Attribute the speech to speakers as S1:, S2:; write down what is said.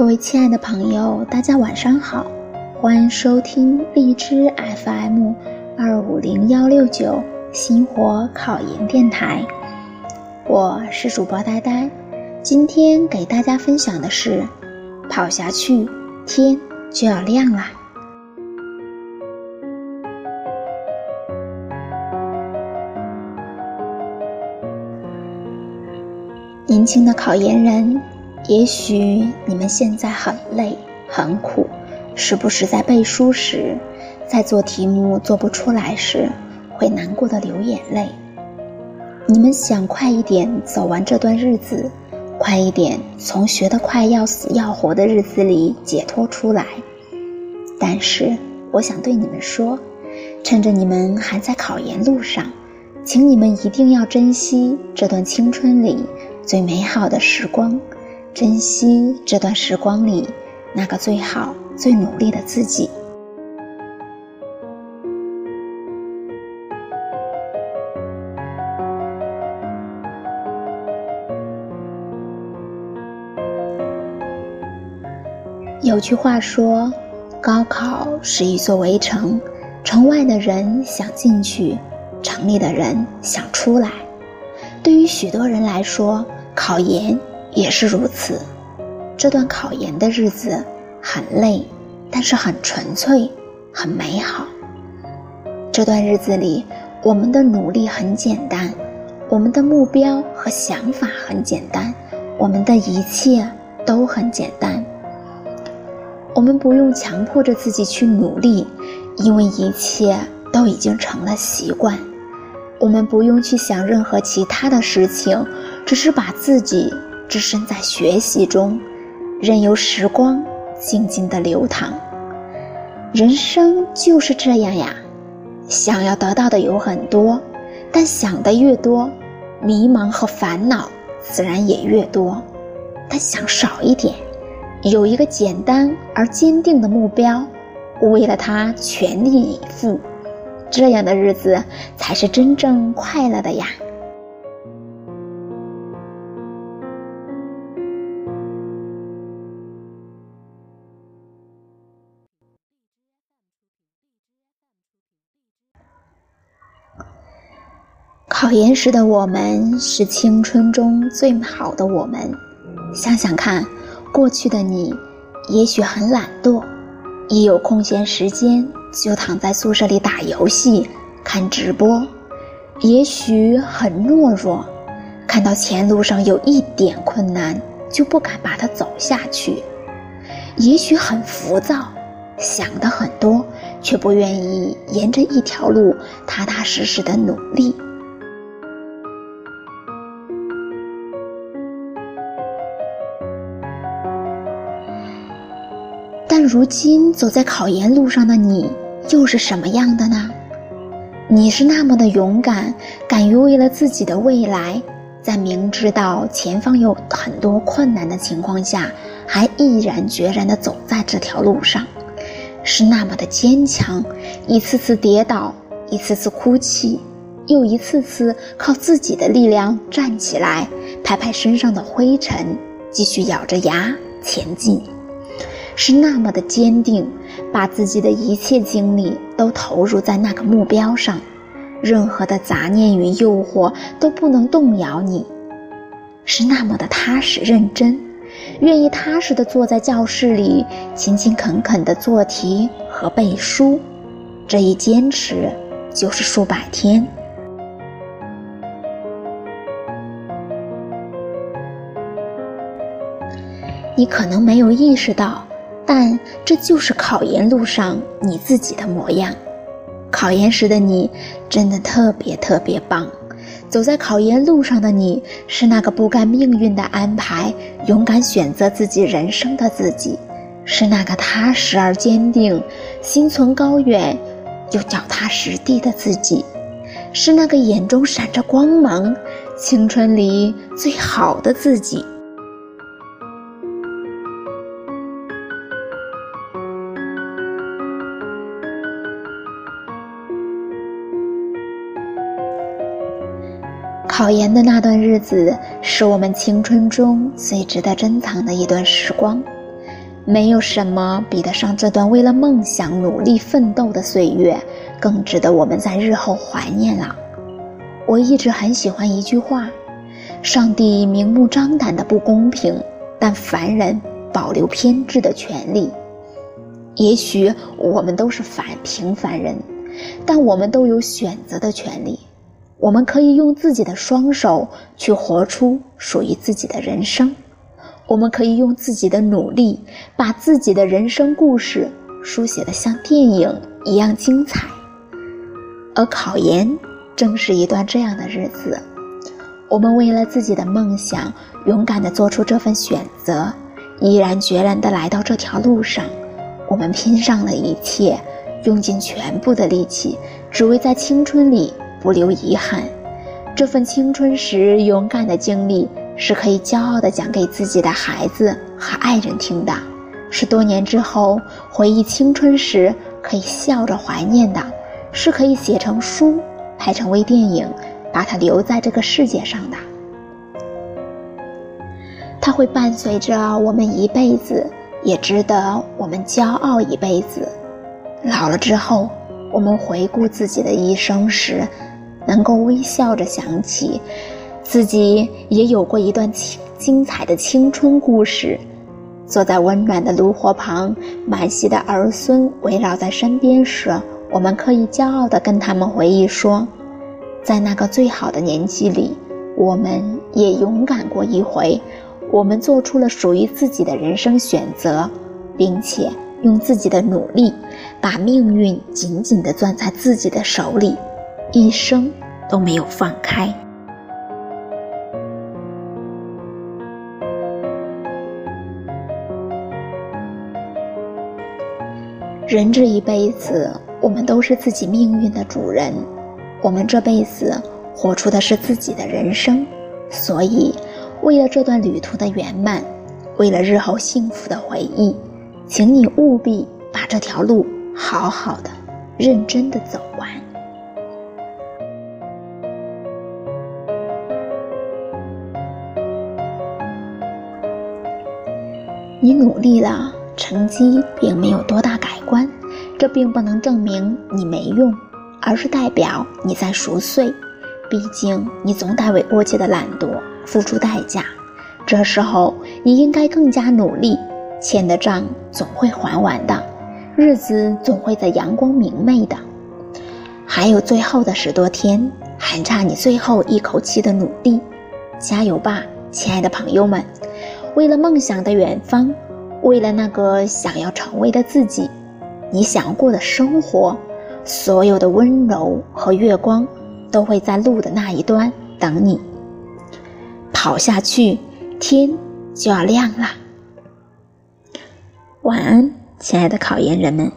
S1: 各位亲爱的朋友，大家晚上好，欢迎收听荔枝 FM 二五零幺六九星火考研电台，我是主播呆呆，今天给大家分享的是，跑下去，天就要亮啦。年轻的考研人，也许你们现在很累很苦，时不时在背书时，在做题目做不出来时，会难过的流眼泪。你们想快一点走完这段日子，快一点从学得快要死要活的日子里解脱出来。但是，我想对你们说，趁着你们还在考研路上，请你们一定要珍惜这段青春里。最美好的时光，珍惜这段时光里那个最好、最努力的自己。有句话说：“高考是一座围城，城外的人想进去，城里的人想出来。”对于许多人来说，考研也是如此，这段考研的日子很累，但是很纯粹，很美好。这段日子里，我们的努力很简单，我们的目标和想法很简单，我们的一切都很简单。我们不用强迫着自己去努力，因为一切都已经成了习惯。我们不用去想任何其他的事情，只是把自己置身在学习中，任由时光静静的流淌。人生就是这样呀，想要得到的有很多，但想的越多，迷茫和烦恼自然也越多。但想少一点，有一个简单而坚定的目标，为了它全力以赴。这样的日子才是真正快乐的呀！考研时的我们是青春中最好的我们。想想看，过去的你，也许很懒惰，一有空闲时间。就躺在宿舍里打游戏、看直播，也许很懦弱，看到前路上有一点困难就不敢把它走下去；也许很浮躁，想的很多，却不愿意沿着一条路踏踏实实的努力。但如今走在考研路上的你，又是什么样的呢？你是那么的勇敢，敢于为了自己的未来，在明知道前方有很多困难的情况下，还毅然决然地走在这条路上，是那么的坚强，一次次跌倒，一次次哭泣，又一次次靠自己的力量站起来，拍拍身上的灰尘，继续咬着牙前进。是那么的坚定，把自己的一切精力都投入在那个目标上，任何的杂念与诱惑都不能动摇你。是那么的踏实认真，愿意踏实的坐在教室里，勤勤恳恳的做题和背书。这一坚持就是数百天。你可能没有意识到。但这就是考研路上你自己的模样。考研时的你真的特别特别棒。走在考研路上的你是那个不甘命运的安排，勇敢选择自己人生的自己，是那个踏实而坚定、心存高远又脚踏实地的自己，是那个眼中闪着光芒、青春里最好的自己。考研的那段日子，是我们青春中最值得珍藏的一段时光。没有什么比得上这段为了梦想努力奋斗的岁月，更值得我们在日后怀念了。我一直很喜欢一句话：“上帝明目张胆的不公平，但凡人保留偏执的权利。”也许我们都是凡平凡人，但我们都有选择的权利。我们可以用自己的双手去活出属于自己的人生。我们可以用自己的努力，把自己的人生故事书写的像电影一样精彩。而考研正是一段这样的日子，我们为了自己的梦想，勇敢地做出这份选择，毅然决然地来到这条路上。我们拼上了一切，用尽全部的力气，只为在青春里不留遗憾。这份青春时勇敢的经历。是可以骄傲地讲给自己的孩子和爱人听的，是多年之后回忆青春时可以笑着怀念的，是可以写成书、拍成微电影，把它留在这个世界上的。它会伴随着我们一辈子，也值得我们骄傲一辈子。老了之后，我们回顾自己的一生时，能够微笑着想起。自己也有过一段精精彩的青春故事，坐在温暖的炉火旁，满席的儿孙围绕在身边时，我们可以骄傲地跟他们回忆说，在那个最好的年纪里，我们也勇敢过一回，我们做出了属于自己的人生选择，并且用自己的努力，把命运紧紧地攥在自己的手里，一生都没有放开。人这一辈子，我们都是自己命运的主人。我们这辈子活出的是自己的人生，所以，为了这段旅途的圆满，为了日后幸福的回忆，请你务必把这条路好好的、认真的走完。你努力了。成绩并没有多大改观，这并不能证明你没用，而是代表你在熟睡。毕竟你总得为过去的懒惰付出代价。这时候你应该更加努力，欠的账总会还完的，日子总会在阳光明媚的。还有最后的十多天，还差你最后一口气的努力，加油吧，亲爱的朋友们！为了梦想的远方。为了那个想要成为的自己，你想过的生活，所有的温柔和月光，都会在路的那一端等你。跑下去，天就要亮了。晚安，亲爱的考研人们。